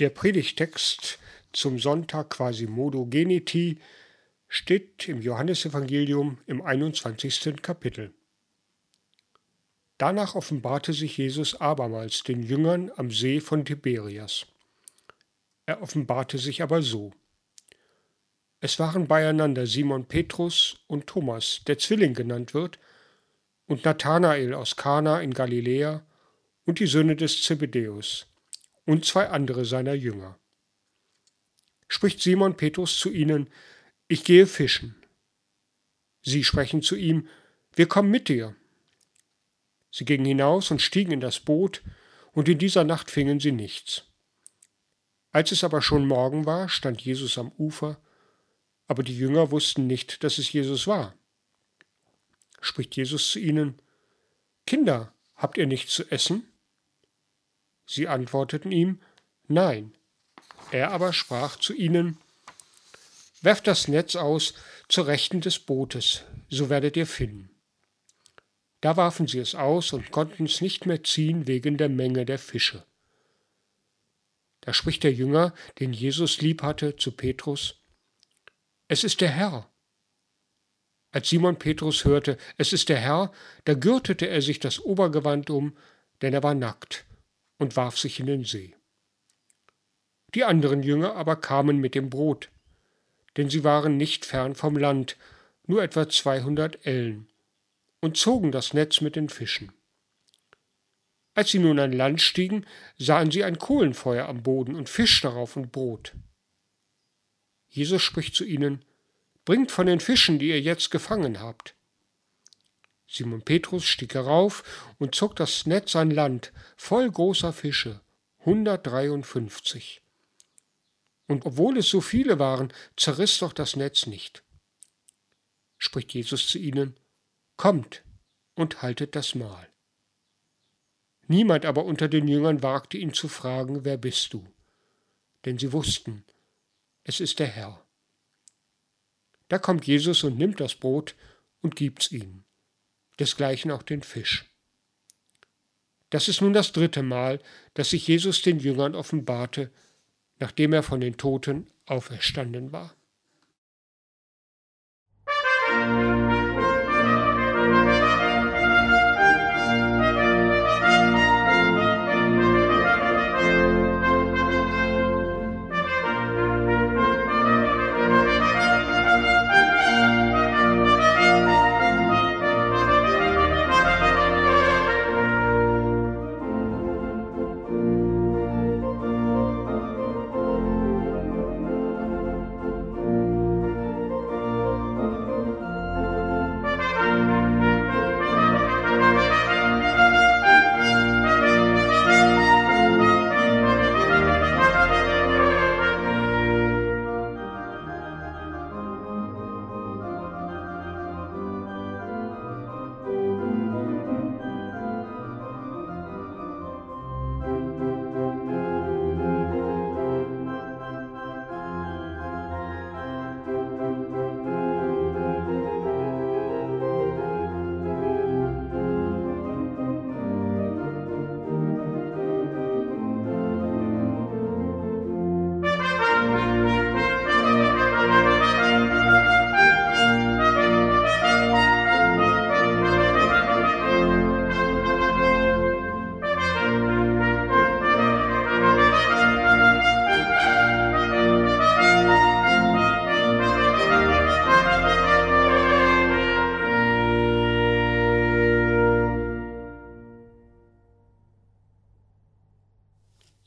Der Predigtext zum Sonntag quasi Modo Geniti steht im Johannesevangelium im 21. Kapitel. Danach offenbarte sich Jesus abermals den Jüngern am See von Tiberias. Er offenbarte sich aber so. Es waren beieinander Simon Petrus und Thomas, der Zwilling genannt wird, und Nathanael aus Kana in Galiläa und die Söhne des Zebedäus und zwei andere seiner Jünger. Spricht Simon Petrus zu ihnen, ich gehe fischen. Sie sprechen zu ihm, wir kommen mit dir. Sie gingen hinaus und stiegen in das Boot, und in dieser Nacht fingen sie nichts. Als es aber schon Morgen war, stand Jesus am Ufer, aber die Jünger wussten nicht, dass es Jesus war. Spricht Jesus zu ihnen, Kinder, habt ihr nichts zu essen? Sie antworteten ihm, Nein. Er aber sprach zu ihnen, Werft das Netz aus zur Rechten des Bootes, so werdet ihr finden. Da warfen sie es aus und konnten es nicht mehr ziehen wegen der Menge der Fische. Da spricht der Jünger, den Jesus lieb hatte, zu Petrus, Es ist der Herr. Als Simon Petrus hörte, es ist der Herr, da gürtete er sich das Obergewand um, denn er war nackt und warf sich in den See. Die anderen Jünger aber kamen mit dem Brot, denn sie waren nicht fern vom Land, nur etwa zweihundert Ellen, und zogen das Netz mit den Fischen. Als sie nun an Land stiegen, sahen sie ein Kohlenfeuer am Boden und Fisch darauf und Brot. Jesus spricht zu ihnen, Bringt von den Fischen, die ihr jetzt gefangen habt. Simon Petrus stieg herauf und zog das Netz an Land, voll großer Fische, 153. Und obwohl es so viele waren, zerriss doch das Netz nicht. Spricht Jesus zu ihnen, Kommt und haltet das Mahl. Niemand aber unter den Jüngern wagte ihn zu fragen, wer bist du? Denn sie wussten, es ist der Herr. Da kommt Jesus und nimmt das Brot und gibt's ihnen desgleichen auch den Fisch. Das ist nun das dritte Mal, dass sich Jesus den Jüngern offenbarte, nachdem er von den Toten auferstanden war.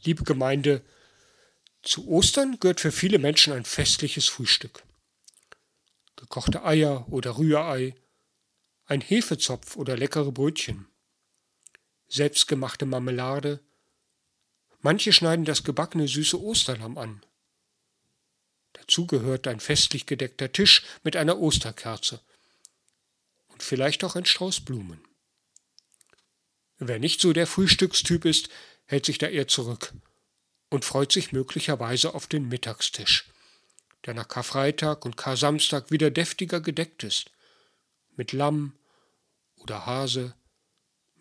Liebe Gemeinde, zu Ostern gehört für viele Menschen ein festliches Frühstück. Gekochte Eier oder Rührei, ein Hefezopf oder leckere Brötchen, selbstgemachte Marmelade, manche schneiden das gebackene süße Osterlamm an. Dazu gehört ein festlich gedeckter Tisch mit einer Osterkerze und vielleicht auch ein Strauß Blumen. Wer nicht so der Frühstückstyp ist, hält sich da eher zurück und freut sich möglicherweise auf den Mittagstisch, der nach Karfreitag und Kar-Samstag wieder deftiger gedeckt ist, mit Lamm oder Hase,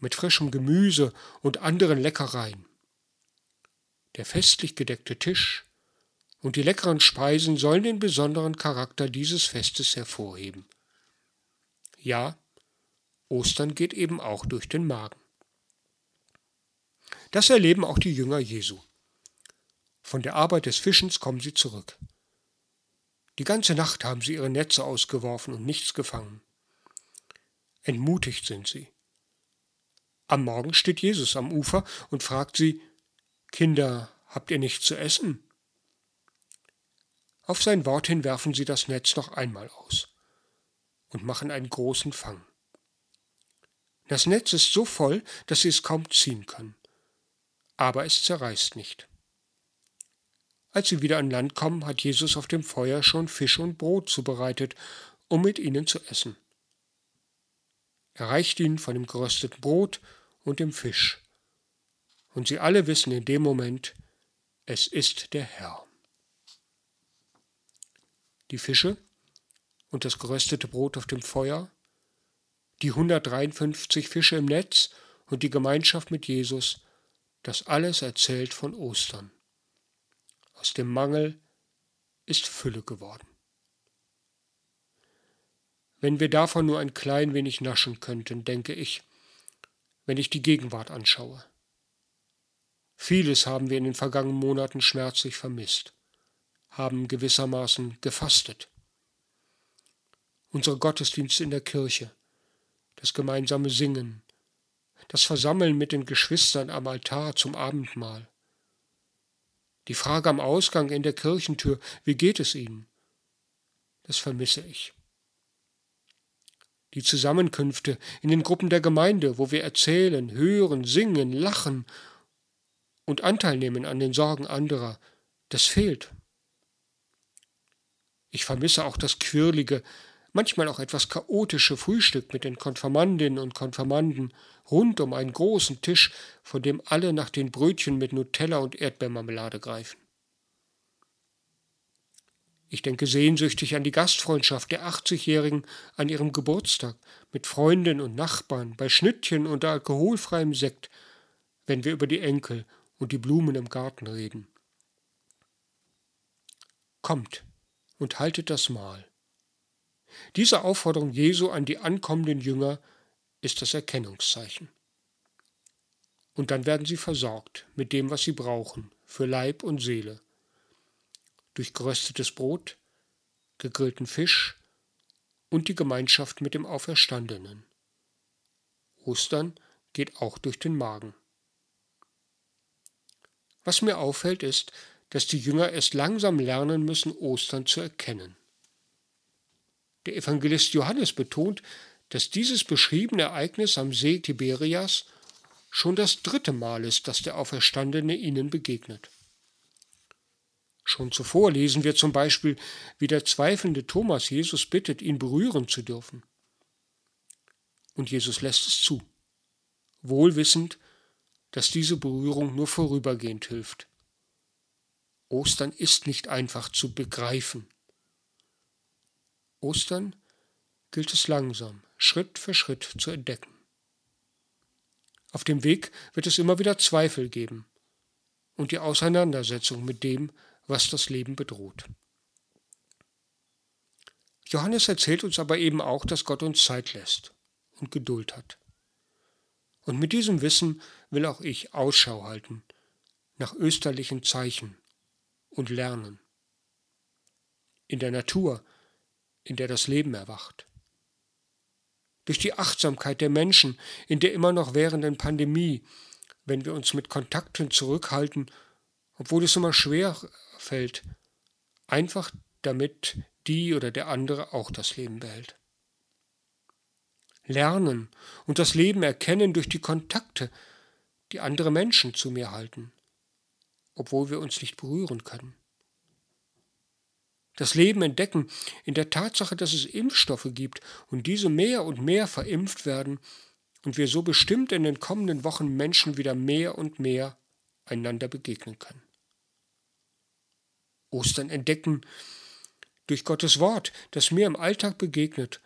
mit frischem Gemüse und anderen Leckereien. Der festlich gedeckte Tisch und die leckeren Speisen sollen den besonderen Charakter dieses Festes hervorheben. Ja, Ostern geht eben auch durch den Magen. Das erleben auch die Jünger Jesu. Von der Arbeit des Fischens kommen sie zurück. Die ganze Nacht haben sie ihre Netze ausgeworfen und nichts gefangen. Entmutigt sind sie. Am Morgen steht Jesus am Ufer und fragt sie, Kinder, habt ihr nichts zu essen? Auf sein Wort hin werfen sie das Netz noch einmal aus und machen einen großen Fang. Das Netz ist so voll, dass sie es kaum ziehen können. Aber es zerreißt nicht. Als sie wieder an Land kommen, hat Jesus auf dem Feuer schon Fisch und Brot zubereitet, um mit ihnen zu essen. Er reicht ihnen von dem gerösteten Brot und dem Fisch. Und sie alle wissen in dem Moment, es ist der Herr. Die Fische und das geröstete Brot auf dem Feuer, die 153 Fische im Netz und die Gemeinschaft mit Jesus, das alles erzählt von Ostern. Aus dem Mangel ist Fülle geworden. Wenn wir davon nur ein klein wenig naschen könnten, denke ich, wenn ich die Gegenwart anschaue. Vieles haben wir in den vergangenen Monaten schmerzlich vermisst, haben gewissermaßen gefastet. Unsere Gottesdienste in der Kirche, das gemeinsame Singen, das Versammeln mit den Geschwistern am Altar zum Abendmahl, die Frage am Ausgang in der Kirchentür, wie geht es Ihnen? Das vermisse ich. Die Zusammenkünfte in den Gruppen der Gemeinde, wo wir erzählen, hören, singen, lachen und Anteil nehmen an den Sorgen anderer, das fehlt. Ich vermisse auch das quirlige, manchmal auch etwas chaotische Frühstück mit den Konfirmandinnen und Konfirmanden rund um einen großen Tisch, von dem alle nach den Brötchen mit Nutella und Erdbeermarmelade greifen. Ich denke sehnsüchtig an die Gastfreundschaft der 80-Jährigen an ihrem Geburtstag mit Freunden und Nachbarn, bei Schnittchen und alkoholfreiem Sekt, wenn wir über die Enkel und die Blumen im Garten reden. Kommt und haltet das Mahl. Diese Aufforderung Jesu an die ankommenden Jünger ist das Erkennungszeichen. Und dann werden sie versorgt mit dem, was sie brauchen, für Leib und Seele. Durch geröstetes Brot, gegrillten Fisch und die Gemeinschaft mit dem Auferstandenen. Ostern geht auch durch den Magen. Was mir auffällt, ist, dass die Jünger erst langsam lernen müssen, Ostern zu erkennen. Der Evangelist Johannes betont, dass dieses beschriebene Ereignis am See Tiberias schon das dritte Mal ist, dass der Auferstandene ihnen begegnet. Schon zuvor lesen wir zum Beispiel, wie der zweifelnde Thomas Jesus bittet, ihn berühren zu dürfen. Und Jesus lässt es zu, wohlwissend, dass diese Berührung nur vorübergehend hilft. Ostern ist nicht einfach zu begreifen. Ostern gilt es langsam, Schritt für Schritt zu entdecken. Auf dem Weg wird es immer wieder Zweifel geben und die Auseinandersetzung mit dem, was das Leben bedroht. Johannes erzählt uns aber eben auch, dass Gott uns Zeit lässt und Geduld hat. Und mit diesem Wissen will auch ich Ausschau halten nach österlichen Zeichen und lernen. In der Natur, in der das Leben erwacht. Durch die Achtsamkeit der Menschen in der immer noch währenden Pandemie, wenn wir uns mit Kontakten zurückhalten, obwohl es immer schwer fällt, einfach damit die oder der andere auch das Leben behält. Lernen und das Leben erkennen durch die Kontakte, die andere Menschen zu mir halten, obwohl wir uns nicht berühren können das Leben entdecken in der Tatsache, dass es Impfstoffe gibt und diese mehr und mehr verimpft werden und wir so bestimmt in den kommenden Wochen Menschen wieder mehr und mehr einander begegnen können. Ostern entdecken durch Gottes Wort, das mir im Alltag begegnet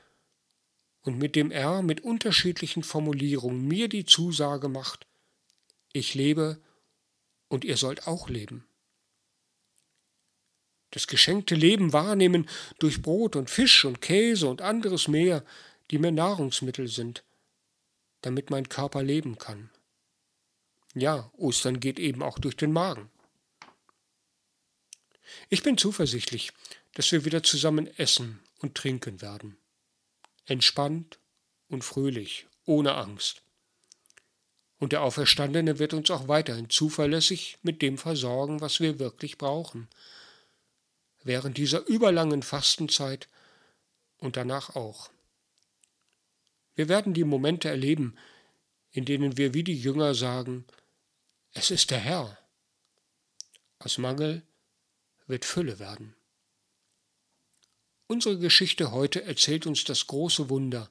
und mit dem er mit unterschiedlichen Formulierungen mir die Zusage macht, ich lebe und ihr sollt auch leben. Das geschenkte Leben wahrnehmen durch Brot und Fisch und Käse und anderes mehr, die mir Nahrungsmittel sind, damit mein Körper leben kann. Ja, Ostern geht eben auch durch den Magen. Ich bin zuversichtlich, dass wir wieder zusammen essen und trinken werden. Entspannt und fröhlich, ohne Angst. Und der Auferstandene wird uns auch weiterhin zuverlässig mit dem versorgen, was wir wirklich brauchen. Während dieser überlangen Fastenzeit und danach auch. Wir werden die Momente erleben, in denen wir wie die Jünger sagen, es ist der Herr. Aus Mangel wird Fülle werden. Unsere Geschichte heute erzählt uns das große Wunder,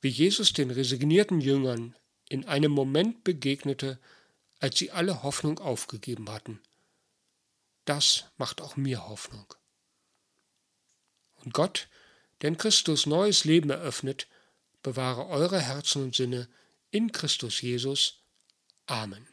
wie Jesus den resignierten Jüngern in einem Moment begegnete, als sie alle Hoffnung aufgegeben hatten. Das macht auch mir Hoffnung. Und Gott, der in Christus neues Leben eröffnet, bewahre eure Herzen und Sinne in Christus Jesus. Amen.